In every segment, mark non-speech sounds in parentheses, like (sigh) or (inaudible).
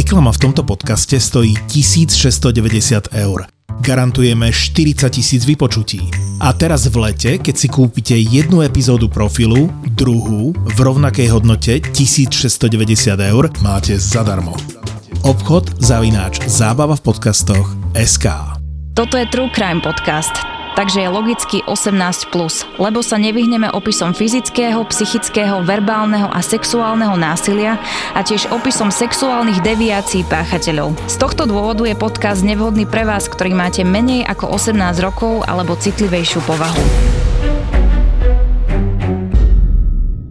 Reklama v tomto podcaste stojí 1690 eur. Garantujeme 40 tisíc vypočutí. A teraz v lete, keď si kúpite jednu epizódu profilu, druhú v rovnakej hodnote 1690 eur, máte zadarmo. Obchod zavináč zábava v podcastoch SK. Toto je True Crime Podcast takže je logicky 18+, lebo sa nevyhneme opisom fyzického, psychického, verbálneho a sexuálneho násilia a tiež opisom sexuálnych deviácií páchateľov. Z tohto dôvodu je podcast nevhodný pre vás, ktorý máte menej ako 18 rokov alebo citlivejšiu povahu.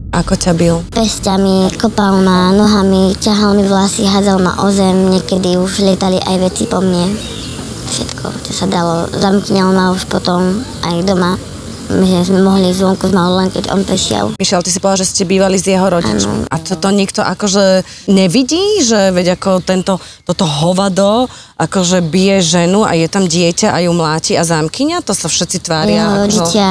Ako ťa bil? Pestiami, kopal ma nohami, ťahal mi vlasy, hádzal ma o zem, niekedy už lietali aj veci po mne všetko, čo sa dalo. Zamknel ma už potom aj doma že sme mohli zvonku z len keď on prešiel. Mišel, ty si povedal, že ste bývali s jeho rodičom. A toto nikto akože nevidí, že veď ako tento, toto hovado akože bije ženu a je tam dieťa a ju mláti a zamkyňa? To sa všetci tvária. Jeho akože... rodičia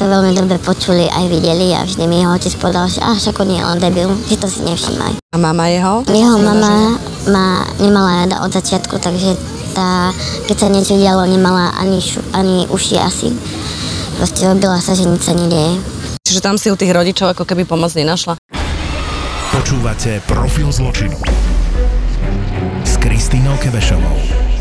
to veľmi dobre počuli aj videli a vždy mi jeho otec povedal, že až ako nie len debil, že to si nevšimaj. A mama jeho? Jeho mama ma nemala rada od začiatku, takže tá, keď sa niečo dialo, nemala ani, šu, ani uši asi. Proste robila sa, že nič sa nedieje. Čiže tam si u tých rodičov ako keby pomoc nenašla? Počúvate Profil zločinu s Kristínou Kebešovou.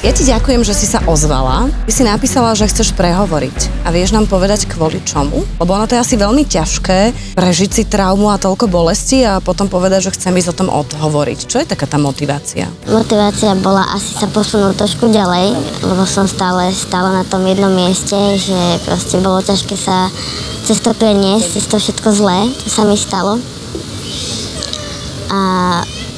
Ja ti ďakujem, že si sa ozvala. Ty si napísala, že chceš prehovoriť. A vieš nám povedať kvôli čomu? Lebo ono to je asi veľmi ťažké prežiť si traumu a toľko bolesti a potom povedať, že chcem ísť o tom odhovoriť. Čo je taká tá motivácia? Motivácia bola asi sa posunúť trošku ďalej, lebo som stále stála na tom jednom mieste, že proste bolo ťažké sa cez to preniesť, cez to všetko zlé, čo sa mi stalo. A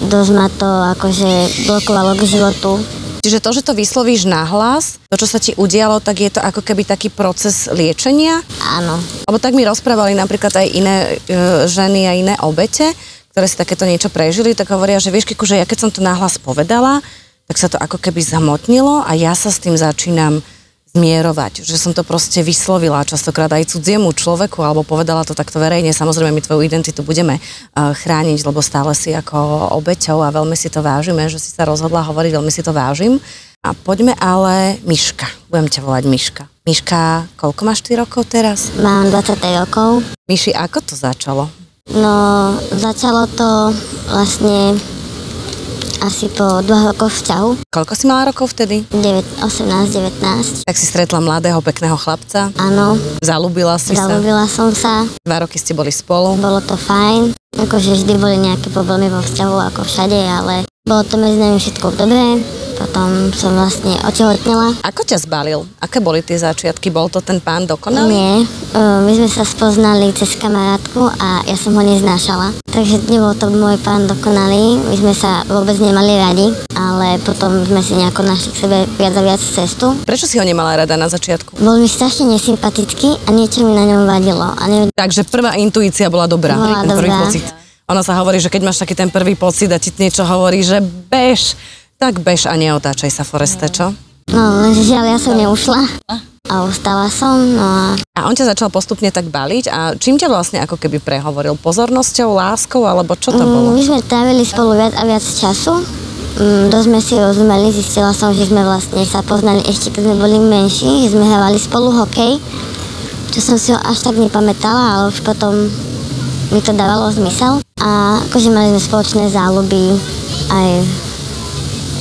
dosť ma to akože blokovalo k životu, Čiže to, že to vyslovíš nahlas, to, čo sa ti udialo, tak je to ako keby taký proces liečenia? Áno. Lebo tak mi rozprávali napríklad aj iné e, ženy a iné obete, ktoré si takéto niečo prežili, tak hovoria, že vieš, že ja keď som to nahlas povedala, tak sa to ako keby zamotnilo a ja sa s tým začínam zmierovať, že som to proste vyslovila častokrát aj cudziemu človeku alebo povedala to takto verejne. Samozrejme, my tvoju identitu budeme uh, chrániť, lebo stále si ako obeťou a veľmi si to vážime, že si sa rozhodla hovoriť, veľmi si to vážim. A poďme ale Miška. Budem ťa volať Miška. Miška, koľko máš ty rokov teraz? Mám 20 rokov. Miši, ako to začalo? No, začalo to vlastne asi po dvoch rokoch vzťahu. Koľko si mala rokov vtedy? 9, 18, 19. Tak si stretla mladého, pekného chlapca? Áno. Zalúbila si Zalúbila sa? som sa. Dva roky ste boli spolu? Bolo to fajn. Akože vždy boli nejaké problémy vo vzťahu ako všade, ale bolo to medzi nami všetko dobré potom som vlastne otehotnela. Ako ťa zbalil? Aké boli tie začiatky? Bol to ten pán dokonalý? Nie, my sme sa spoznali cez kamarátku a ja som ho neznášala. Takže nebol to môj pán dokonalý, my sme sa vôbec nemali radi, ale potom sme si nejako našli k sebe viac a viac cestu. Prečo si ho nemala rada na začiatku? Bol mi strašne nesympatický a niečo mi na ňom vadilo. Ne... Takže prvá intuícia bola dobrá. Bola dobrá. pocit. Ono sa hovorí, že keď máš taký ten prvý pocit a ti niečo hovorí, že bež, tak bež a neotáčaj sa, Foreste, čo? No, žiaľ, ja som neušla a ustala som, no a... A on ťa začal postupne tak baliť a čím ťa vlastne ako keby prehovoril? Pozornosťou, láskou, alebo čo to bolo? Mm, my sme trávili spolu viac a viac času. Mm, dosť sme si rozumeli, zistila som, že sme vlastne sa poznali ešte keď sme boli menší, že sme hrávali spolu hokej, čo som si ho až tak nepamätala, ale už potom mi to dávalo zmysel. A akože mali sme spoločné záľuby aj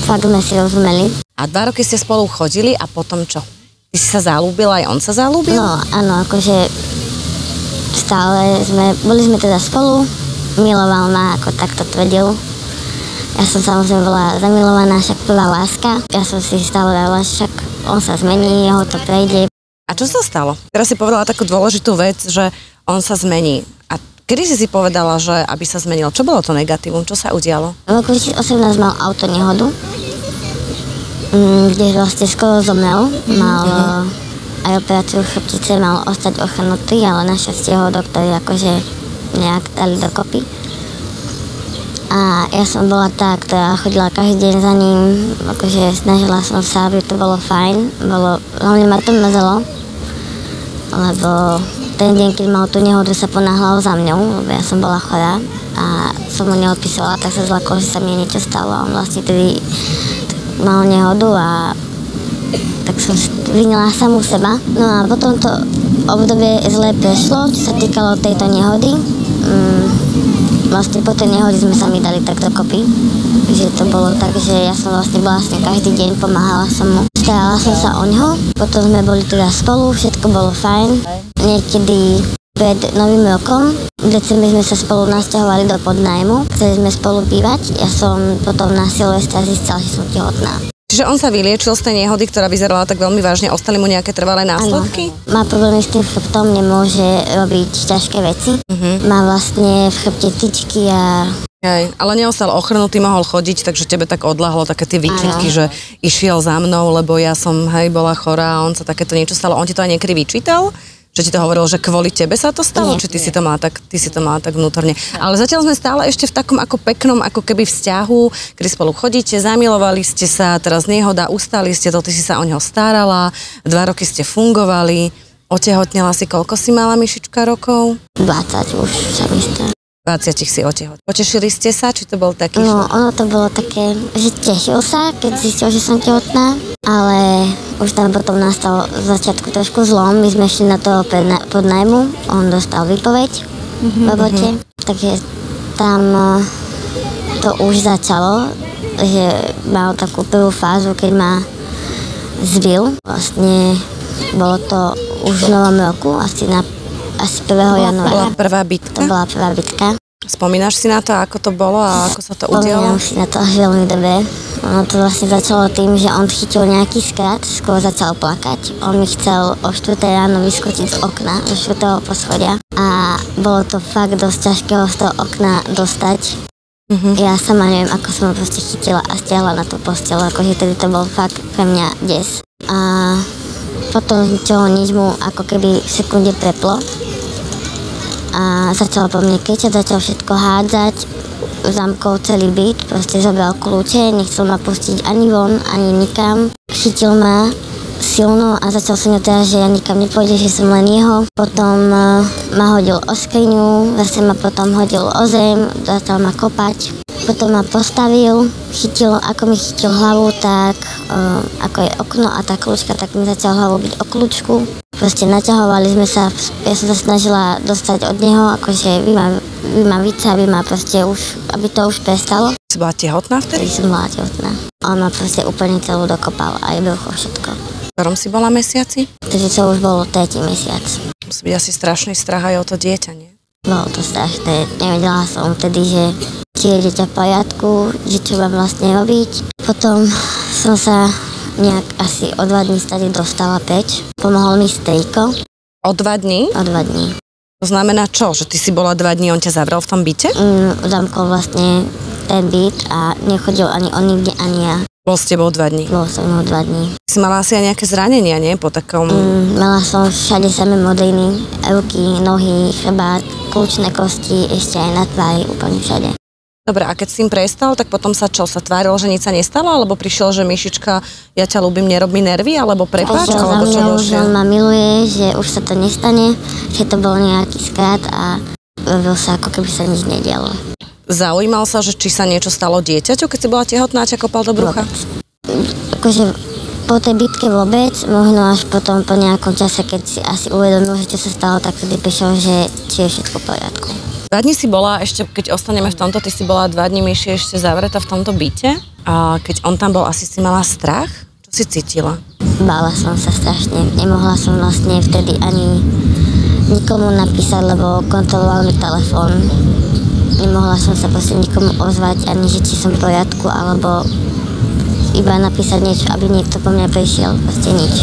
fakt sme si rozumeli. A dva roky ste spolu chodili a potom čo? Ty si sa zalúbila, aj on sa zalúbil? No, áno, akože stále sme, boli sme teda spolu, miloval ma, ako takto tvrdil. Ja som samozrejme bola zamilovaná, však prvá láska. Ja som si stále dala, však on sa zmení, jeho to prejde. A čo sa stalo? Teraz si povedala takú dôležitú vec, že on sa zmení. Kedy si si povedala, že aby sa zmenil? Čo bolo to negatívum? Čo sa udialo? V roku 2018 mal auto nehodu, mm, kde vlastne skoro zomrel. Mal mm-hmm. aj operáciu chrbtice, mal ostať ochrnutý, ale našťastie ho doktori akože nejak dali dokopy. A ja som bola tá, ktorá chodila každý deň za ním, akože snažila som sa, aby to bolo fajn. Bolo, hlavne ma to mrzelo, lebo ten deň, keď mal tú nehodu, sa ponáhľal za mňou, lebo ja som bola chorá a som mu neodpisovala, tak sa zlakol, že sa mi niečo stalo a on vlastne tedy mal nehodu a tak som vinila samú seba. No a potom to obdobie zle prešlo, čo sa týkalo tejto nehody. Mm, vlastne po tej nehode sme sa mi dali tak dokopy, že to bolo tak, že ja som vlastne ním každý deň, pomáhala som mu. Starala som sa o ňo, potom sme boli teda spolu, všetko bolo fajn. Niekedy pred novým rokom, v decembri sme sa spolu nasťahovali do podnajmu, chceli sme spolu bývať, ja som potom na Silvestra zistila, že som tehotná. Čiže on sa vyliečil z tej nehody, ktorá vyzerala tak veľmi vážne, ostali mu nejaké trvalé následky? Ano. Má problémy s tým chrbtom, nemôže robiť ťažké veci. Uh-huh. Má vlastne v chrbte tyčky a Hej, ale neostal ochrnutý, mohol chodiť, takže tebe tak odlahlo také tie výčitky, že išiel za mnou, lebo ja som, hej, bola chorá a on sa takéto niečo stalo. On ti to aj niekedy vyčítal? Že ti to hovoril, že kvôli tebe sa to stalo? Nie, či ty nie. si to má tak, ty si to má tak vnútorne? Ale zatiaľ sme stále ešte v takom ako peknom, ako keby vzťahu, kedy spolu chodíte, zamilovali ste sa, teraz nehoda, ustali ste to, ty si sa o neho starala, dva roky ste fungovali, otehotnela si, koľko si mala myšička rokov? 20 už sa mi stalo. 20 si otehot. Potešili ste sa, či to bol taký No, ono to bolo také, že tešil sa, keď zistil, že som tehotná, ale už tam potom nastal v začiatku trošku zlom. My sme šli na toho podnajmu, on dostal výpoveď v robote, takže tam eh, to už začalo, že mal takú prvú fázu, keď ma zbil. Vlastne bolo to už v novom roku, asi na asi 1. bola januára. prvá To bitka. bola prvá bitka. Spomínaš si na to, ako to bolo a ako sa to udialo? Spomínam si na to až veľmi dobre. Ono to vlastne začalo tým, že on chytil nejaký skrat, skôr začal plakať. On mi chcel o 4 ráno vyskočiť z okna, zo 4. poschodia. A bolo to fakt dosť ťažké ho z toho okna dostať. Mhm. Ja sama neviem, ako som ho proste chytila a stiahla na tú posteľ, akože tedy to bol fakt pre mňa des. A potom z ničoho nič mu ako keby v sekunde preplo a začal po mne kričať, začal všetko hádzať, zamkol celý byt, proste zobral kľúče, nechcel ma pustiť ani von, ani nikam. Chytil ma silno a začal som ňu teda, že ja nikam nepôjde, že som len jeho. Potom uh, ma hodil o skriňu, zase ma potom hodil o zem, začal ma kopať. Potom ma postavil, chytil, ako mi chytil hlavu, tak uh, ako je okno a tá kľúčka, tak mi začal hlavu byť o kľúčku. Proste naťahovali sme sa, ja som sa snažila dostať od neho, akože vy ma, vy ma více, aby ma proste už, aby to už prestalo. Si bola tehotná vtedy? Vtedy som bola tehotná. On ma proste úplne celú dokopal, aj brucho, všetko. V ktorom si bola mesiaci? Takže to už bolo tretí mesiac. Musí byť asi strašný strach aj o to dieťa, nie? Bolo to strašné. Nevedela som vtedy, že či je dieťa v poriadku, že čo mám vlastne robiť. Potom som sa nejak asi o dva dní stade dostala preč. Pomohol mi strýko O dva dní? o dva dní. To znamená čo? Že ty si bola dva dní, on ťa zavrel v tom byte? Mm, zamkol vlastne ten byt a nechodil ani on nikde, ani ja. Bol s tebou dva dní. Bolo som dva dní. Si mala asi aj nejaké zranenia, nie? Po takom... Mm, mala som všade samé modriny, ruky, nohy, chrbát, kľúčne kosti, ešte aj na tvári, úplne všade. Dobre, a keď s tým prestal, tak potom sa čo? Sa tváril, že nič sa nestalo? Alebo prišiel, že Myšička, ja ťa ľúbim, nerob mi nervy? Alebo prepáč? Prišiel Alebo čo mňou, že on ma miluje, že už sa to nestane, že to bol nejaký skrat a robil sa, ako keby sa nič nedialo. Zaujímal sa, že či sa niečo stalo dieťaťu, keď si bola tehotná ťa kopal do brucha? Akože po tej bitke vôbec, možno až potom po nejakom čase, keď si asi uvedomil, že čo sa stalo, tak vtedy prišiel, že či je všetko v poriadku. Dva dní si bola, ešte keď ostaneme v tomto, ty si bola dva dní myši ešte zavretá v tomto byte. A keď on tam bol, asi si mala strach? Čo si cítila? Bála som sa strašne, nemohla som vlastne vtedy ani nikomu napísať, lebo kontroloval mi telefón. Nemohla som sa proste nikomu ozvať, ani že či som v poriadku, alebo iba napísať niečo, aby niekto po mňa prišiel, proste nič.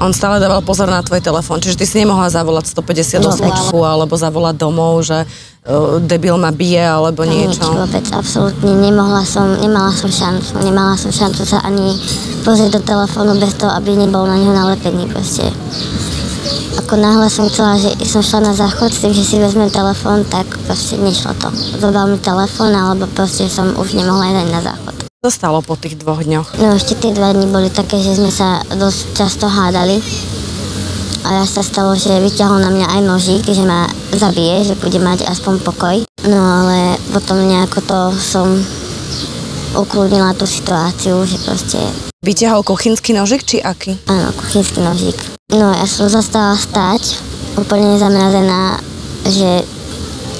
On stále dával pozor na tvoj telefón, čiže ty si nemohla zavolať 158 Vôbec. alebo zavolať domov, že uh, debil ma bije alebo Nič niečo. vôbec, absolútne nemohla som, nemala som šancu, nemala som šancu sa ani pozrieť do telefónu bez toho, aby nebol na ňo nalepený proste. Ako náhle som chcela, že som šla na záchod s tým, že si vezmem telefón, tak proste nešlo to. Zobral mi telefón, alebo proste som už nemohla ísť na záchod. Čo stalo po tých dvoch dňoch? No ešte tie dva dni boli také, že sme sa dosť často hádali. A raz sa stalo, že vyťahol na mňa aj nožík, že ma zabije, že bude mať aspoň pokoj. No ale potom nejako to som ukludnila tú situáciu, že proste, Vyťahol kuchynský nožik, či aký? áno, kuchynský nožík. No ja som zostala stať, úplne zamrazená, že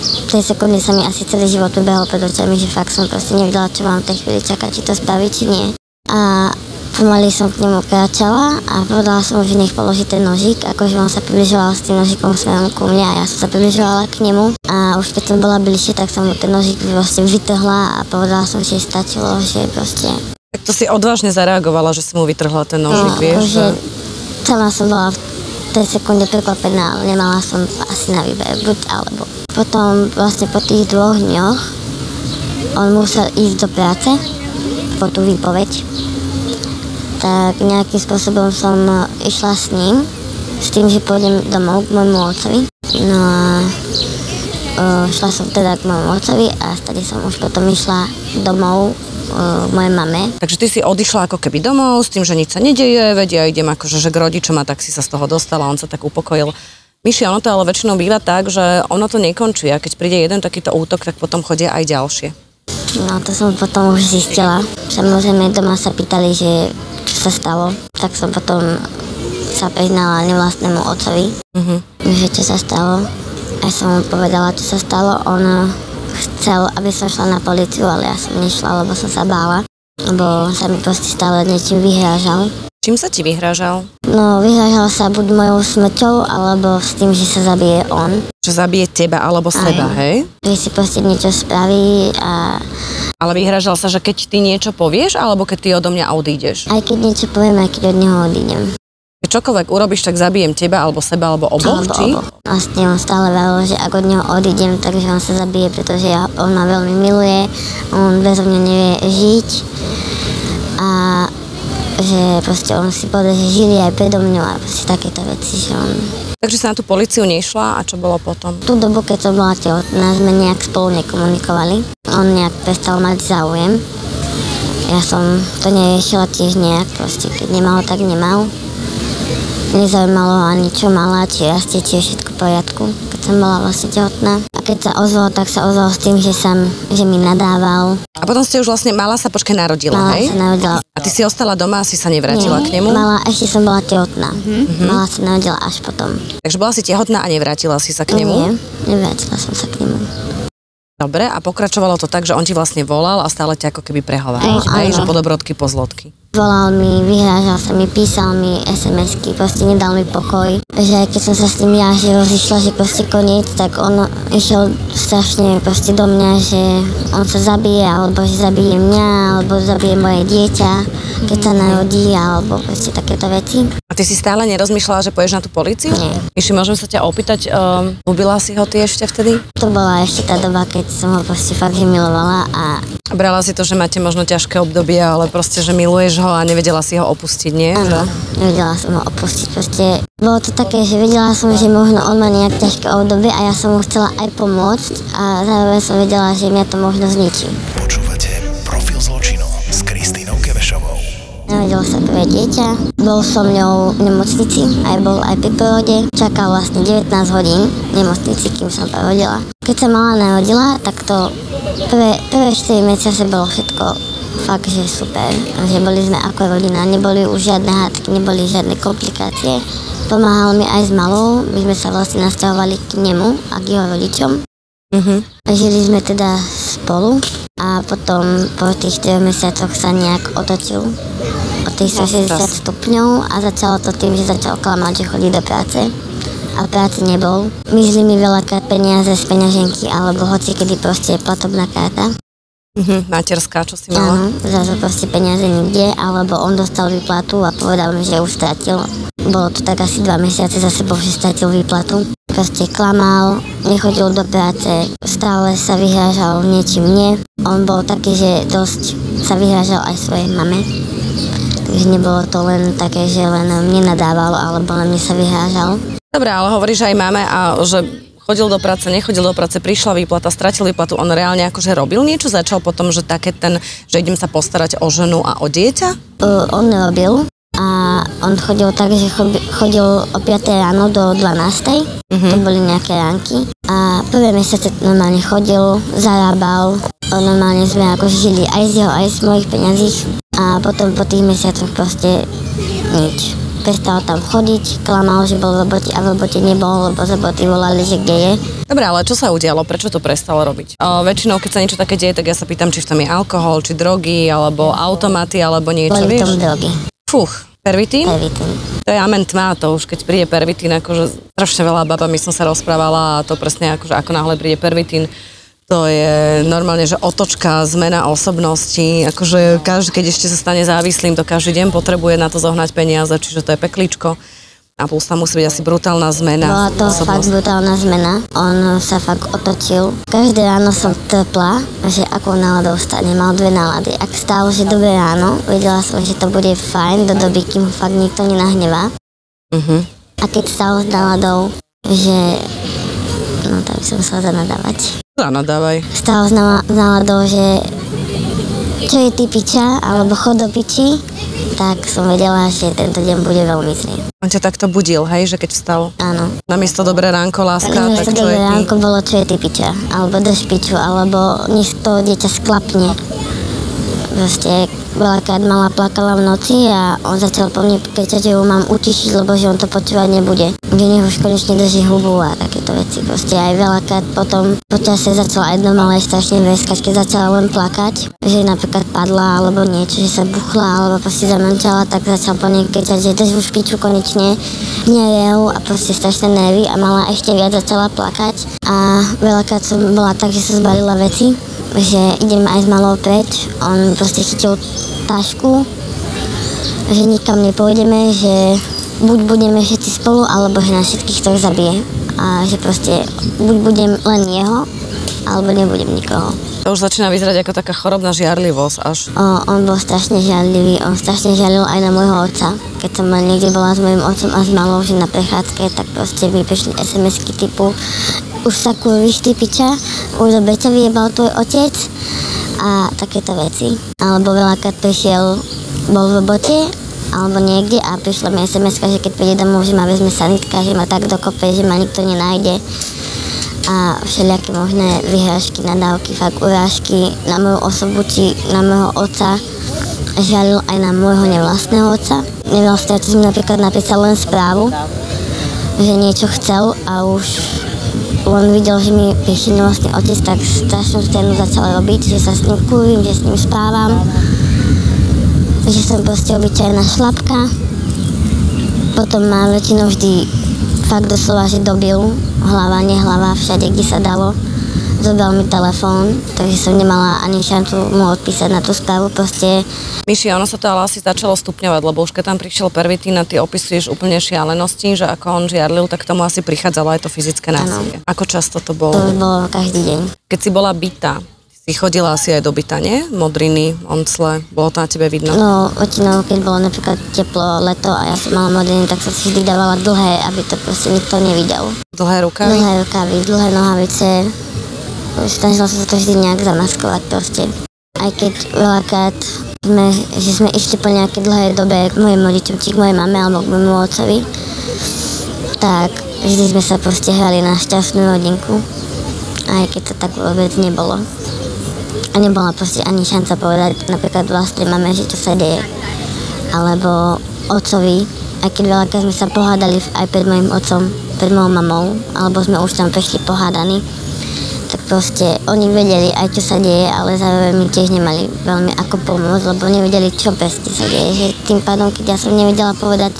v tej sekundy sa mi asi celý život ubehol pred očami, že fakt som proste nevedela, čo mám v tej chvíli čakať, či to spraví, či nie. A pomaly som k nemu kráčala a povedala som mu, že nech položí ten nožík, akože on sa približoval s tým nožikom smerom ku mne a ja som sa približovala k nemu a už keď som bola bližšie, tak som mu ten nožík proste vytrhla a povedala som, že stačilo, že proste Tak to si odvážne zareagovala, že si mu vytrhla ten nožik, No, vieš? že Celá som bola v tej sekunde prekvapená, nemala som asi na výber, buď alebo. Potom vlastne po tých dvoch dňoch on musel ísť do práce po tú výpoveď. Tak nejakým spôsobom som e, išla s ním, s tým, že pôjdem domov k môjmu otcovi. No a e, šla som teda k môjmu otcovi a stade som už potom išla domov mojej mame. Takže ty si odišla ako keby domov s tým, že nič sa nedeje, veď ja idem akože že k rodičom a tak si sa z toho dostala, on sa tak upokojil. Myši, ono to ale väčšinou býva tak, že ono to nekončí a keď príde jeden takýto útok, tak potom chodia aj ďalšie. No to som potom už zistila. Samozrejme doma sa pýtali, že čo sa stalo. Tak som potom sa priznala nevlastnému otcovi, Mhm. že čo sa stalo. A som mu povedala, čo sa stalo. On chcel, aby som šla na policiu, ale ja som nešla, lebo som sa bála. Lebo sa mi proste stále niečím vyhrážal. Čím sa ti vyhrážal? No, vyhrážal sa buď mojou smrťou, alebo s tým, že sa zabije on. Že zabije teba alebo seba, Aj. hej? Že si proste niečo spraví a Ale vyhrážal sa, že keď ty niečo povieš, alebo keď ty odo mňa odídeš. aj keď niečo poviem, aj keď od neho odídem. Čokoľvek urobíš, tak zabijem teba, alebo seba, alebo oboch, Alebo či? oboch. Vlastne on stále veril, že ak od neho odídem, takže on sa zabije, pretože ja, on ma veľmi miluje, on bez mňa nevie žiť a že proste on si povedal, že žili aj predo mňou a proste takéto veci, že on... Takže sa na tú policiu nešla a čo bolo potom? Tú dobu, keď som bola tehotná, sme nejak spolu nekomunikovali. On nejak prestal mať záujem. Ja som to neriešila tiež nejak, proste keď nemal, tak nemal. Nezaujímalo ho ani čo mala, či rastie, či je všetko v poriadku, keď som bola vlastne tehotná. A keď sa ozval, tak sa ozval s tým, že, sam, že mi nadával. A potom ste už vlastne, mala sa, počkaj, narodila, Mala hej? sa narodila. A ty si ostala doma a si sa nevrátila Nie, k nemu? Mala, ešte som bola tehotná. Mala sa narodila až potom. Takže bola si tehotná a nevrátila si sa k Nie, nemu? nevrátila som sa k nemu. Dobre, a pokračovalo to tak, že on ti vlastne volal a stále ťa ako keby prehováral, No, hej? Že podobrodky po zlotky. Volal mi, vyhrážal sa mi, písal mi SMS-ky, proste nedal mi pokoj. Že keď som sa s ním ja že rozišla, že proste koniec, tak on išiel strašne proste do mňa, že on sa zabije, alebo že zabije mňa, alebo zabije moje dieťa, keď sa narodí, alebo proste takéto veci. A ty si stále nerozmýšľala, že pôjdeš na tú políciu? Nie. Iši, môžem sa ťa opýtať, um, ľúbila si ho ty ešte vtedy? To bola ešte tá doba, keď som ho proste fakt milovala a A Brala si to, že máte možno ťažké obdobie, ale proste, že miluješ ho a nevedela si ho opustiť, nie? áno, nevedela som ho opustiť. Proste bolo to také, že vedela som, že možno on má nejak ťažké obdobie a ja som mu chcela aj pomôcť a zároveň som vedela, že mňa to možno zničí. Počúvate Profil zločinu s Kristínou Kevešovou. Narodilo sa prvé dieťa, bol so mňou v nemocnici, aj bol aj pri porode, čakal vlastne 19 hodín v nemocnici, kým som porodila. Keď sa mala narodila, tak to prvé, prvé 4 mesiace bolo všetko fakt, že super. Že boli sme ako rodina, neboli už žiadne hádky, neboli žiadne komplikácie. Pomáhal mi aj s malou, my sme sa vlastne nasťahovali k nemu a k jeho rodičom. Mhm. Žili sme teda spolu a potom po tých 4 mesiacoch sa nejak otočil o tých 160 stupňov a začalo to tým, že začal klamať, že chodí do práce a v práci nebol. Myzli mi veľakrát peniaze z peňaženky alebo hoci kedy proste platobná karta. Mhm. Materská, čo si mala? Áno, zrazu proste peniaze nikde, alebo on dostal výplatu a povedal mi, že už stratil. Bolo to tak asi dva mesiace za sebou, že stratil výplatu. Proste klamal, nechodil do práce, stále sa vyhrážal niečím mne. On bol taký, že dosť sa vyhrážal aj svojej mame. Takže nebolo to len také, že len mne nadával, alebo len mne sa vyhrážal. Dobre, ale hovoríš aj máme, a že chodil do práce, nechodil do práce, prišla výplata, stratil výplatu, on reálne akože robil niečo, začal potom, že také ten, že idem sa postarať o ženu a o dieťa? Uh, on robil, a on chodil tak, že chodil o 5 ráno do 12. Uh-huh. To boli nejaké ránky. A prvé mesiace normálne chodil, zarábal, normálne sme ako žili aj z jeho, aj z mojich peňazí a potom po tých mesiacoch proste nič. Prestal tam chodiť, klamal, že bol v robote a v robote nebol, lebo z roboty volali, že kde je. Dobre, ale čo sa udialo? Prečo to prestalo robiť? O, väčšinou, keď sa niečo také deje, tak ja sa pýtam, či v tom je alkohol, či drogy, alebo automaty, alebo niečo, Boli vieš? v tom drogy. Fuch, pervitín? Pervitín. To je amen tma, to už keď príde pervitín, akože strašne veľa babami som sa rozprávala a to presne akože ako náhle príde pervitín, to je normálne, že otočka, zmena osobnosti, akože každý, keď ešte sa stane závislým, to každý deň potrebuje na to zohnať peniaze, čiže to je pekličko. A plus tam musí byť asi brutálna zmena. Bola to osobnosti. fakt brutálna zmena. On sa fakt otočil. Každé ráno som trpla, že ako náladou stane. Mal dve nálady. Ak stál, že dobré ráno, vedela som, že to bude fajn do doby, kým ho fakt nikto nenahnevá. Uh-huh. A keď stál s náladou, že no tak som musela zanadávať. Zanadávaj. Stál s náladou, že čo je ty piča, alebo chod do piči, tak som vedela, že tento deň bude veľmi zlý. On ťa takto budil, hej, že keď vstal? Áno. Namiesto dobré ránko, láska, tak čo dobré je ránko bolo, čo je ty piča, alebo drž piču, alebo nech to dieťa sklapne. Proste veľakrát mala plakala v noci a on začal po mne kričať, že ju mám utišiť, lebo že on to počúvať nebude. Že nech už konečne drží hubu a takéto veci. Proste aj veľakrát potom počasie začala jedno malé strašne veskať, keď začala len plakať, že napríklad padla alebo niečo, že sa buchla alebo proste zamančala, tak začal po nej kričať, že drž už piču konečne, nerev a proste strašné nervy a mala ešte viac začala plakať a veľakrát som bola tak, že sa zbalila veci že idem aj s malou preč. On proste chytil tašku, že nikam nepôjdeme, že buď budeme všetci spolu, alebo že nás všetkých to zabije. A že proste buď budem len jeho, alebo nebudem nikoho. Už začína vyzerať ako taká chorobná žiarlivosť až. O, on bol strašne žiarlivý, on strašne žiarlil aj na môjho otca. Keď som niekde bola s mojim otcom a s malou, že na prechádzke, tak proste mi prišli SMS-ky typu už sa kurvíš ty piča, už dobre ťa vyjebal tvoj otec a takéto veci. Alebo veľakrát prišiel, bol v robote alebo niekde a prišla mi sms že keď príde domov, že ma vezme sanitka, že ma tak dokope, že ma nikto nenájde a všelijaké možné vyhrážky, nadávky, fakt urážky na moju osobu či na môjho otca žialil aj na môjho nevlastného otca. Nevlastný otec mi napríklad napísal len správu, že niečo chcel a už on videl, že mi píše vlastne otec, tak strašnú scénu začal robiť, že sa s ním kúrim, že s ním spávam, že som proste obyčajná šlapka. Potom ma väčšinou vždy fakt doslova, že dobil hlava, nehlava, všade, kde sa dalo zobral mi telefón, takže som nemala ani šancu mu odpísať na tú správu, proste. Myši, ono sa to ale asi začalo stupňovať, lebo už keď tam prišiel pervitín a ty opisuješ úplne šialenosti, že ako on žiarlil, tak tomu asi prichádzalo aj to fyzické násilie. Ano. Ako často to bolo? To bolo každý deň. Keď si bola bytá, si chodila asi aj do byta, nie? Modriny, oncle, bolo to na tebe vidno? No, väčšinou, keď bolo napríklad teplo, leto a ja som mala modriny, tak som si vždy dávala dlhé, aby to proste nikto nevidel. Dlhé rukavy? Dlhé rukavy, dlhé nohavice, snažila som sa to vždy nejak zamaskovať proste. Aj keď veľakrát sme, že sme išli po nejaké dlhé dobe k mojim rodičom, či k mojej mame alebo k môjmu otcovi, tak vždy sme sa proste hrali na šťastnú rodinku, aj keď to tak vôbec nebolo. A nebola proste ani šanca povedať napríklad vlastnej mame, že čo sa deje. Alebo otcovi, aj keď veľakrát sme sa pohádali aj pred mojim otcom, pred mojou mamou, alebo sme už tam prešli pohádaní, tak proste oni vedeli aj čo sa deje, ale zároveň mi tiež nemali veľmi ako pomôcť, lebo nevedeli čo presne sa deje. Že tým pádom, keď ja som nevedela povedať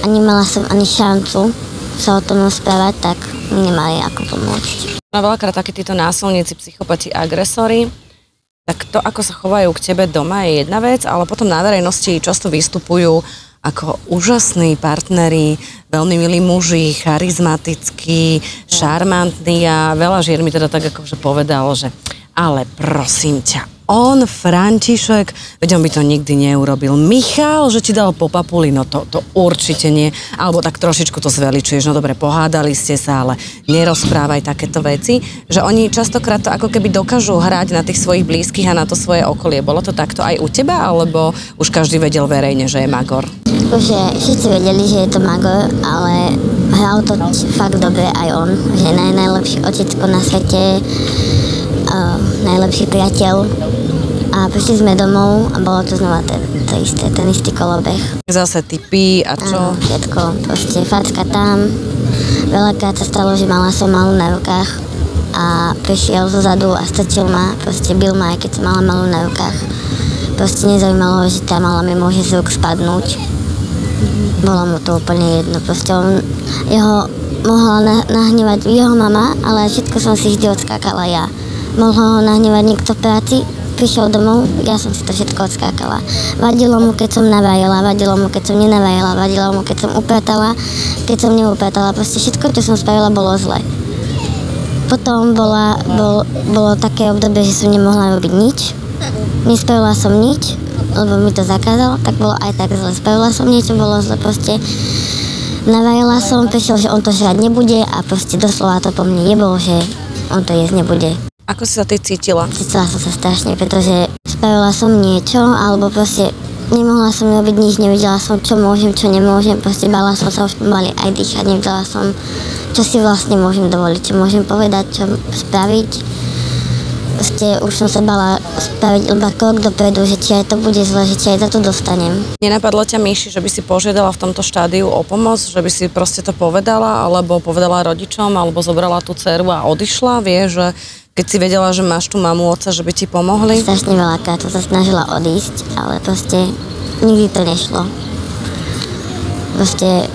a nemala som ani šancu sa o tom rozprávať, tak nemali ako pomôcť. No veľakrát takí títo násilníci, psychopati, agresori, tak to, ako sa chovajú k tebe doma je jedna vec, ale potom na verejnosti často vystupujú ako úžasní partneri, veľmi milí muži, charizmatickí, šarmantní a veľa žier mi teda tak akože povedalo, že ale prosím ťa, on, František, veď on by to nikdy neurobil. Michal, že ti dal po papuli, no to, to určite nie. Alebo tak trošičku to zveličuješ, no dobre, pohádali ste sa, ale nerozprávaj takéto veci. Že oni častokrát to ako keby dokážu hrať na tých svojich blízkych a na to svoje okolie. Bolo to takto aj u teba, alebo už každý vedel verejne, že je magor? Že všetci vedeli, že je to magor, ale hral to fakt dobre aj on, že je naj, najlepší otecko na svete, uh, najlepší priateľ. A prišli sme domov a bolo to znova to, to isté, ten istý kolobeh. Zase typy a čo? Áno, všetko, proste facka tam. Veľakrát sa stalo, že mala som malú na rukách a prišiel zo zadu a strčil ma, proste bil ma, aj keď som mala malú na rukách. Proste nezaujímalo, že tá mala mi môže z rúk spadnúť. Bolo mu to úplne jedno, proste on, jeho mohla na, nahnevať jeho mama, ale všetko som si vždy odskákala ja. Mohol ho nahnevať niekto v práci, prišiel domov, ja som si to všetko odskákala. Vadilo mu, keď som navajala, vadilo mu, keď som nenavajala, vadilo mu, keď som upratala, keď som neupratala. Proste všetko, čo som spravila, bolo zle. Potom bola, bol, bolo také obdobie, že som nemohla robiť nič. Nespravila som nič, lebo mi to zakázal, tak bolo aj tak zle. Spravila som niečo, bolo zle proste. Navajala som, prišiel, že on to žrať nebude a proste doslova to po mne nebolo, že on to jesť nebude. Ako si sa ty cítila? Cítila som sa strašne, pretože spravila som niečo, alebo proste nemohla som robiť nič, nevedela som, čo môžem, čo nemôžem, proste bala som sa už pomaly aj dýchať, nevedela som, čo si vlastne môžem dovoliť, čo môžem povedať, čo spraviť. Proste už som sa bala spraviť iba krok dopredu, že či aj to bude zle, že či aj za to dostanem. Nenapadlo ťa, Myši, že by si požiadala v tomto štádiu o pomoc, že by si proste to povedala, alebo povedala rodičom, alebo zobrala tú dceru a odišla, vie, že keď si vedela, že máš tu mamu, oca, že by ti pomohli? Strašne veľakrát som sa snažila odísť, ale proste nikdy to nešlo. Proste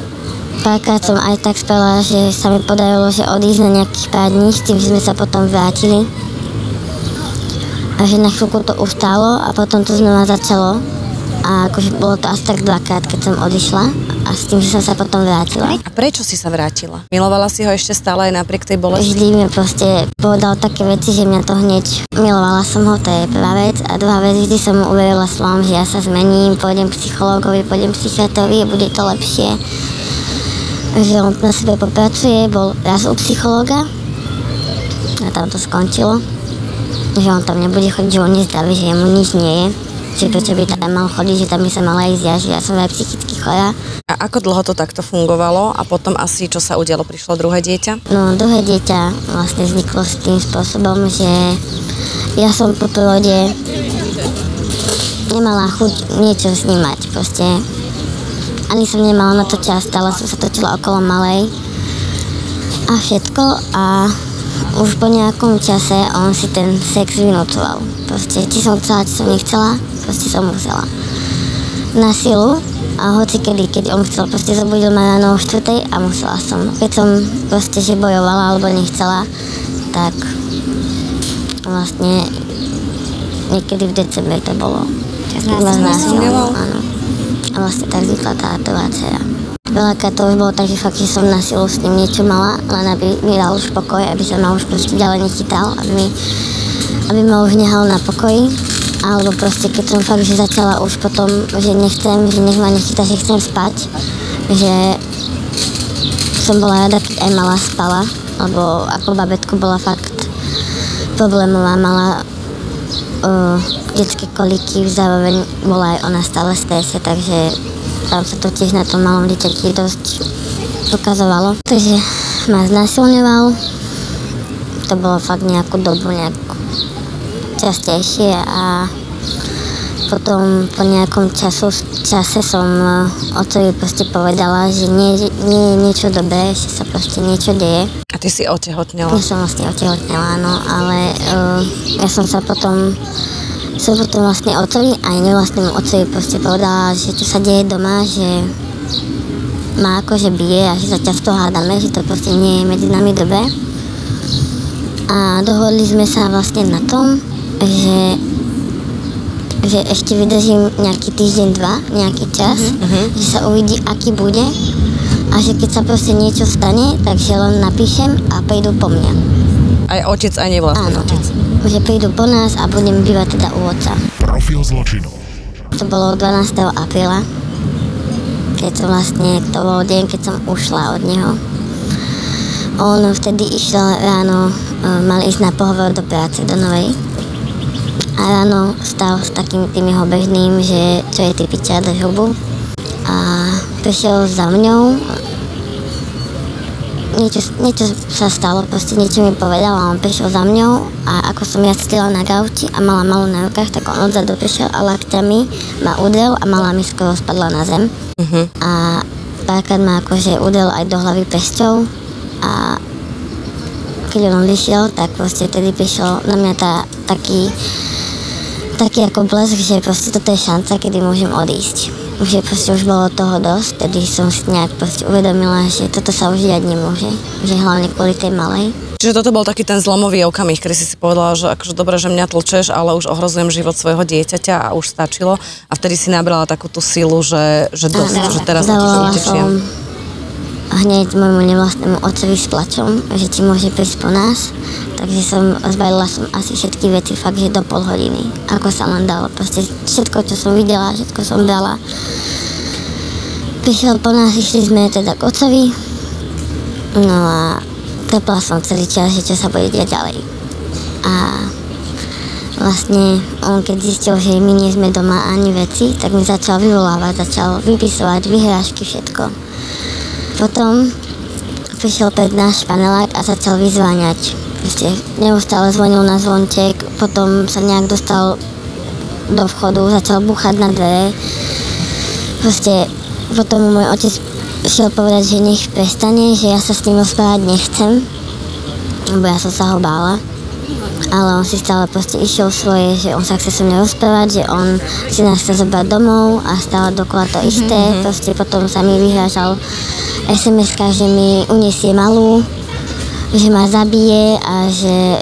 párkrát som aj tak spravila, že sa mi podarilo, že odísť na nejakých pár dní, s tým, sme sa potom vrátili. A že na chvíľku to ustálo a potom to znova začalo. A akože bolo to asi tak dvakrát, keď som odišla a s tým, že som sa potom vrátila. A prečo si sa vrátila? Milovala si ho ešte stále aj napriek tej bolesti? Vždy mi proste povedal také veci, že mňa to hneď milovala som ho, to je prvá vec. A druhá vec, vždy som mu uverila slovom, že ja sa zmením, pôjdem psychológovi, pôjdem psychiatrovi a bude to lepšie. Že on na sebe popracuje, bol raz u psychológa a tam to skončilo. Že on tam nebude chodiť, že on nezdravý, že jemu nič nie je že prečo by tam mal chodiť, že tam by sa mala ísť ja, že ja som aj psychicky chorá. A ako dlho to takto fungovalo a potom asi čo sa udialo, prišlo druhé dieťa? No druhé dieťa vlastne vzniklo s tým spôsobom, že ja som po porode nemala chuť niečo snímať proste. Ani som nemala na to čas, stále som sa točila okolo malej a všetko a už po nejakom čase on si ten sex vynúcoval. Proste, či som chcela, či som nechcela, proste som musela. Na silu a hoci kedy, keď on chcel, proste zobudil ma ráno o štvrtej a musela som. Keď som proste, že bojovala alebo nechcela, tak vlastne niekedy v decembri to bolo. Keď ma znásilnil, áno. A vlastne tak vznikla tá prvá dcera. Veľakrát to už bolo tak, že fakt, že som na silu s ním niečo mala, len aby mi dal už pokoj, aby sa ma už proste ďalej nechytal, aby, mi, aby ma už nehal na pokoji. Alebo proste keď som fakt, že začala už potom, že nechcem, že nech ma nechytá, že chcem spať, že som bola rada, keď aj malá spala, lebo ako babetko bola fakt problémová, mala uh, detské koliky, zároveň bola aj ona stále strese, takže sa to tiež na tom malom dieťati dosť ukazovalo. Takže ma znasilňoval, to bolo fakt nejakú dobu, nejakú častejšie a potom po nejakom času, čase som uh, otcovi proste povedala, že nie, nie je niečo dobré, že sa proste niečo deje. A ty si otehotnela? Ja som vlastne otehotnela, áno, ale uh, ja som sa potom som potom vlastne otcovi aj nevlastnému otcovi proste povedala, že čo sa deje doma, že ma akože bije a že sa často hádame, že to proste nie je medzi nami dobré. A dohodli sme sa vlastne na tom, že, že ešte vydržím nejaký týždeň, dva, nejaký čas, uh-huh. že sa uvidí, aký bude a že keď sa proste niečo stane, takže len napíšem a prídu po mňa. Aj otec, aj nevlastný otec. Že prídu po nás a budem bývať teda u otca. Profil zločinu. To bolo 12. apríla, keď som vlastne, to bol deň, keď som ušla od neho. On vtedy išiel ráno, e, mal ísť na pohovor do práce, do Novej. A ráno stal s takým tým jeho bežným, že čo je ty piča, drž hubu. A prišiel za mňou, niečo, niečo sa stalo, proste niečo mi povedal a on prišiel za mňou a ako som ja sedela na gauči a mala malú na rukách, tak on odzadu prišiel a lakťami ma udrel a mala mi skoro spadla na zem. Uh-huh. A párkrát ma akože udrel aj do hlavy pesťou a keď on vyšiel, tak proste tedy prišiel na mňa tá, taký taký ako blesk, že proste toto je šanca, kedy môžem odísť že proste už bolo toho dosť, tedy som si nejak proste uvedomila, že toto sa už diať nemôže, že hlavne kvôli tej malej. Čiže toto bol taký ten zlomový okamih, kedy si si povedala, že akože dobre, že mňa tlčeš, ale už ohrozujem život svojho dieťaťa a už stačilo. A vtedy si nabrala takú tú silu, že, že dosť, že teraz na to utečiem hneď môjmu nevlastnému otcovi s plačom, že ti môže prísť po nás. Takže som, zbalila som asi všetky veci fakt, že do pol hodiny. Ako sa len dalo. Proste všetko, čo som videla, všetko som dala. Prišiel po nás, išli sme teda k otcovi. No a trpla som celý čas, že čo sa bude diať ďalej. A vlastne on keď zistil, že my nie sme doma ani veci, tak mi začal vyvolávať, začal vypisovať vyhrážky, všetko. Potom prišiel pred náš panelák a začal vyzváňať. Proste neustále zvonil na zvonček, potom sa nejak dostal do vchodu, začal buchať na dvere. Proste potom môj otec šiel povedať, že nech prestane, že ja sa s ním rozprávať nechcem, lebo ja som sa ho bála ale on si stále proste išiel svoje, že on sa chce so mnou rozprávať, že on si nás chce zobrať domov a stále dokola to isté, mm-hmm. proste potom sa mi vyhrážal sms že mi uniesie malú, že ma zabije a že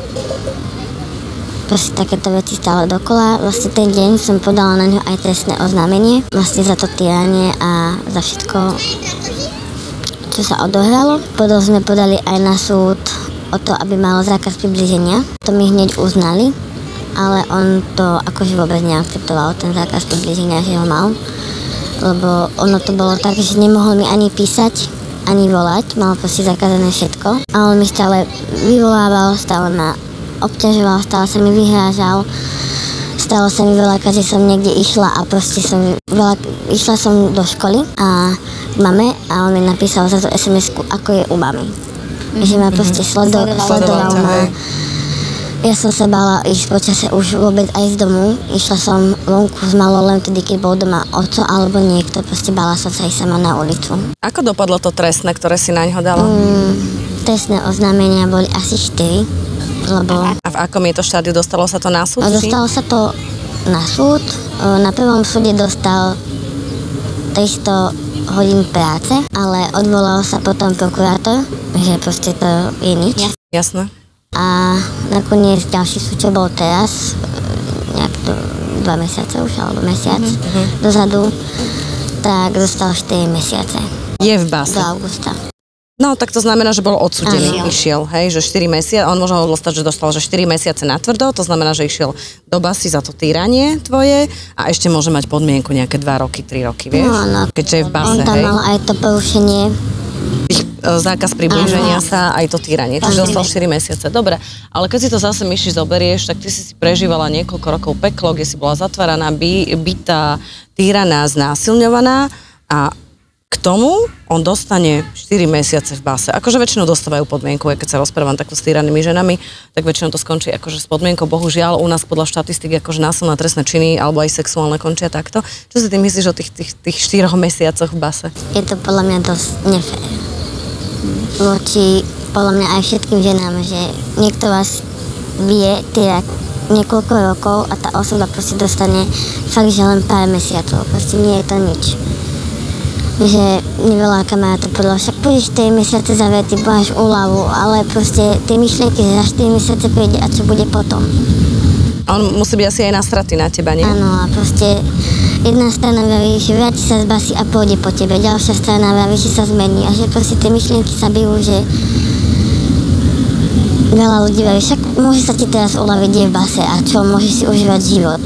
proste takéto veci stále dokola. Vlastne ten deň som podala na ňu aj trestné oznámenie, vlastne za to týranie a za všetko, čo sa odohralo. Potom sme podali aj na súd o to, aby mal zákaz približenia. To mi hneď uznali, ale on to akože vôbec neakceptoval, ten zákaz približenia, že ho mal. Lebo ono to bolo tak, že nemohol mi ani písať, ani volať, mal proste zakázané všetko. A on mi stále vyvolával, stále ma obťažoval, stále sa mi vyhrážal. Stalo sa mi veľa, že som niekde išla a proste som veľa, išla som do školy a k mame a on mi napísal za to sms ako je u mamy že ma proste sledo, sledoval ma. Ja som sa bála ísť počase už vôbec aj z domu. Išla som vonku z malo len vtedy, keď bol doma oco alebo niekto. Proste bála som sa ísť sama na ulicu. Ako dopadlo to trestné, ktoré si na ňo dala? Mm, trestné oznámenia boli asi 4, lebo... A v akom je to štádiu? Dostalo sa to na súd? Dostalo sa to na súd. Na prvom súde dostal 300 hodín práce, ale odvolal sa potom prokurátor, že proste to je nič. Jasné. A nakoniec ďalší súd, čo bol teraz, nejak to dva mesiace už, alebo mesiac mm-hmm. dozadu, tak dostal 4 mesiace. Je v base. Do augusta. No, tak to znamená, že bol odsudený, Aha. išiel, hej, že 4 mesiace, on možno dostať, že dostal, že 4 mesiace na tvrdo, to znamená, že išiel do basy za to týranie tvoje a ešte môže mať podmienku nejaké 2 roky, 3 roky, vieš? No, no. Keďže je v base, On tam hej. mal aj to porušenie ich, e, zákaz približenia sa aj to týranie, čiže dostal 4 mesiace. Dobre, ale keď si to zase myši zoberieš, tak ty si si prežívala niekoľko rokov peklo, kde si bola zatváraná, by, bytá, týraná, znásilňovaná a k tomu on dostane 4 mesiace v base. Akože väčšinou dostávajú podmienku, keď sa rozprávam takto s týranými ženami, tak väčšinou to skončí akože s podmienkou. Bohužiaľ, u nás podľa štatistik akože násilné trestné činy alebo aj sexuálne končia takto. Čo si ty myslíš o tých, tých, tých 4 mesiacoch v base? Je to podľa mňa dosť nefér. Voči podľa mňa aj všetkým ženám, že niekto vás vie týrať niekoľko rokov a tá osoba proste dostane fakt, že len pár mesiacov. Proste nie je to nič že ma to podľa však pôjdeš 4 mesiace za vety, máš úľavu, ale proste tie myšlienky, že za 4 mesiace príde a čo bude potom. A on musí byť asi aj nastratý na teba, nie? Áno, a proste jedna strana vraví, že vráti sa z basy a pôjde po tebe, ďalšia strana vraví, že sa zmení a že proste tie myšlienky sa bijú, že veľa ľudí verí, však môže sa ti teraz uľaviť je v base a čo, môžeš si užívať život.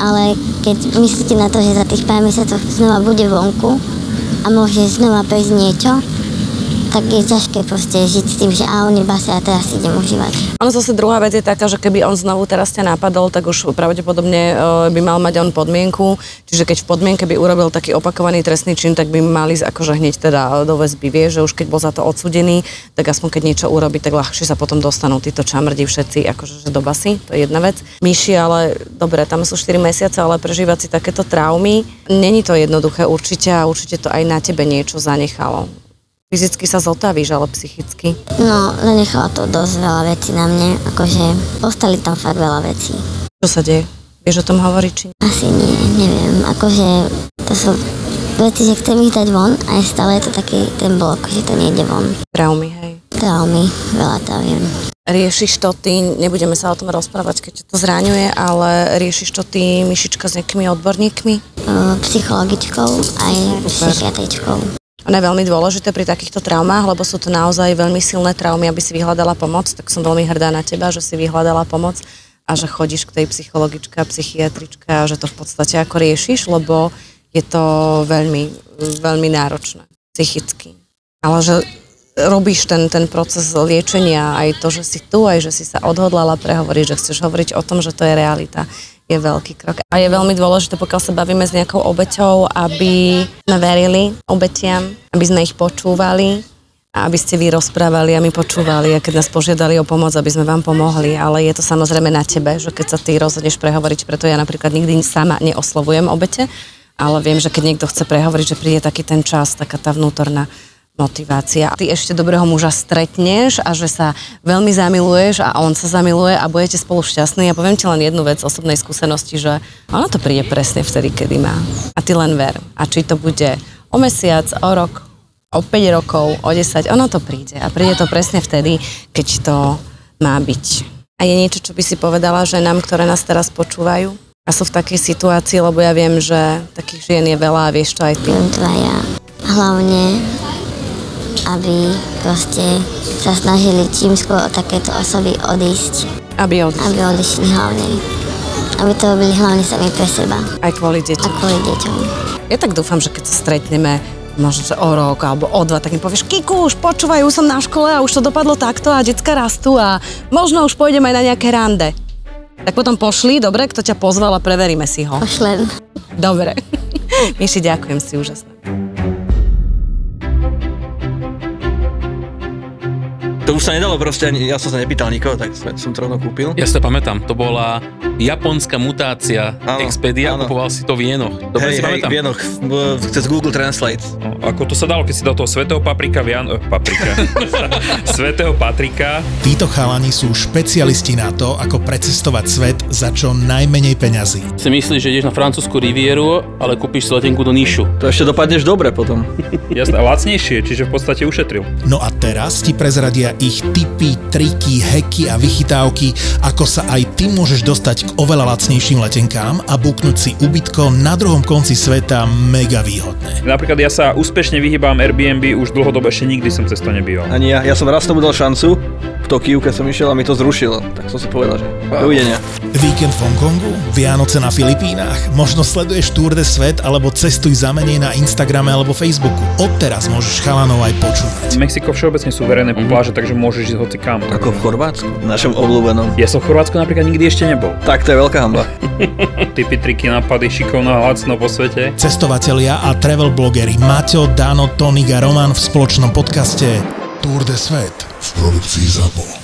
Ale keď myslíte na to, že za tých pár mesiacov znova bude vonku a môže znova prejsť niečo, tak je ťažké proste žiť s tým, že a on je base a teraz idem užívať. Ono zase druhá vec je taká, že keby on znovu teraz ťa napadol, tak už pravdepodobne e, by mal mať on podmienku, čiže keď v podmienke by urobil taký opakovaný trestný čin, tak by mali akože hneď teda do väzby. Vie, že už keď bol za to odsudený, tak aspoň keď niečo urobí, tak ľahšie sa potom dostanú títo čamrdi všetci akože že do basy, to je jedna vec. Myši, ale dobre, tam sú 4 mesiace, ale prežívať si takéto traumy, není to jednoduché určite a určite to aj na tebe niečo zanechalo. Fyzicky sa zotavíš, ale psychicky. No, zanechala to dosť veľa vecí na mne, akože ostali tam fakt veľa vecí. Čo sa deje? Vieš o tom hovoriť, či? Asi nie, neviem, akože to sú veci, že chcem ich dať von a je stále je to taký ten blok, že to nejde von. Traumy, hej. Traumy, veľa viem. Riešiš to ty, nebudeme sa o tom rozprávať, keď ťa to zraňuje, ale riešiš to ty, myšička, s nejakými odborníkmi? Psychologičkou aj psychiatričkou. Ono je veľmi dôležité pri takýchto traumách, lebo sú to naozaj veľmi silné traumy, aby si vyhľadala pomoc, tak som veľmi hrdá na teba, že si vyhľadala pomoc a že chodíš k tej psychologičke a psychiatričke a že to v podstate ako riešiš, lebo je to veľmi, veľmi náročné psychicky. Ale že robíš ten, ten proces liečenia, aj to, že si tu, aj že si sa odhodlala prehovoriť, že chceš hovoriť o tom, že to je realita je veľký krok. A je veľmi dôležité, pokiaľ sa bavíme s nejakou obeťou, aby sme verili obetiam, aby sme ich počúvali a aby ste vy rozprávali a my počúvali a keď nás požiadali o pomoc, aby sme vám pomohli, ale je to samozrejme na tebe, že keď sa ty rozhodneš prehovoriť, preto ja napríklad nikdy sama neoslovujem obete, ale viem, že keď niekto chce prehovoriť, že príde taký ten čas, taká tá vnútorná motivácia. Ty ešte dobrého muža stretneš a že sa veľmi zamiluješ a on sa zamiluje a budete spolu šťastní. Ja poviem ti len jednu vec osobnej skúsenosti, že ono to príde presne vtedy, kedy má. A ty len ver. A či to bude o mesiac, o rok, o 5 rokov, o 10, ono to príde. A príde to presne vtedy, keď to má byť. A je niečo, čo by si povedala ženám, ktoré nás teraz počúvajú? A sú v takej situácii, lebo ja viem, že takých žien je veľa a vieš to aj ty. Dvaja. Hlavne aby proste sa snažili čím skôr od takéto osoby odísť. Aby odišli. Aby odišli hlavne. Aby to robili hlavne sami pre seba. Aj kvôli deťom. A kvôli deťom. Ja tak dúfam, že keď sa stretneme možno, že o rok alebo o dva, tak mi povieš, Kiku, už počúvaj, už som na škole a už to dopadlo takto a detská rastú a možno už pôjdem aj na nejaké rande. Tak potom pošli, dobre, kto ťa pozval a preveríme si ho. Pošlem. Dobre. (laughs) Miši, ďakujem si úžasne. To už sa nedalo proste, ani, ja som sa nepýtal nikoho, tak som to rovno kúpil. Ja si to pamätám, to bola japonská mutácia áno, Expedia, áno. kupoval si to v Jenoch. Dobre hej, si hej, pamätám. v Jenoch, cez Google Translate. No, ako to sa dalo, keď si do toho svetého paprika, Vian... Eh, paprika. (laughs) svetého patrika. Títo chalani sú špecialisti na to, ako precestovať svet za čo najmenej peňazí. Si myslíš, že ideš na francúzsku rivieru, ale kúpiš si letenku do Níšu. To ešte dopadneš dobre potom. Jasné, lacnejšie, čiže v podstate ušetril. No a teraz ti prezradia ich tipy, triky, heky a vychytávky, ako sa aj ty môžeš dostať k oveľa lacnejším letenkám a buknúť si ubytko na druhom konci sveta mega výhodné. Napríklad ja sa úspešne vyhýbam Airbnb, už dlhodobo ešte nikdy som cez to nebýval. Ani ja, ja som raz tomu dal šancu, v Tokiu, keď som išiel a mi to zrušilo, tak som si povedal, že wow. dovidenia. Víkend v Hongkongu, Vianoce na Filipínach, možno sleduješ Tour de Svet alebo cestuj za menej na Instagrame alebo Facebooku. Odteraz môžeš chalanov aj počúvať. Mexiko všeobecne sú verejné mm-hmm. pláže, takže môžeš ísť hoci kam. Ako v Chorvátsku, našom obľúbenom. Ja som v Chorvátsku napríklad nikdy ešte nebol. Tak to je veľká hamba. (laughs) Typy, triky, nápady, šikovno a lacno po svete. Cestovatelia a travel blogeri Maťo, Dano, Tonik a Roman v spoločnom podcaste Tour de Svet v produkcii ZAPO.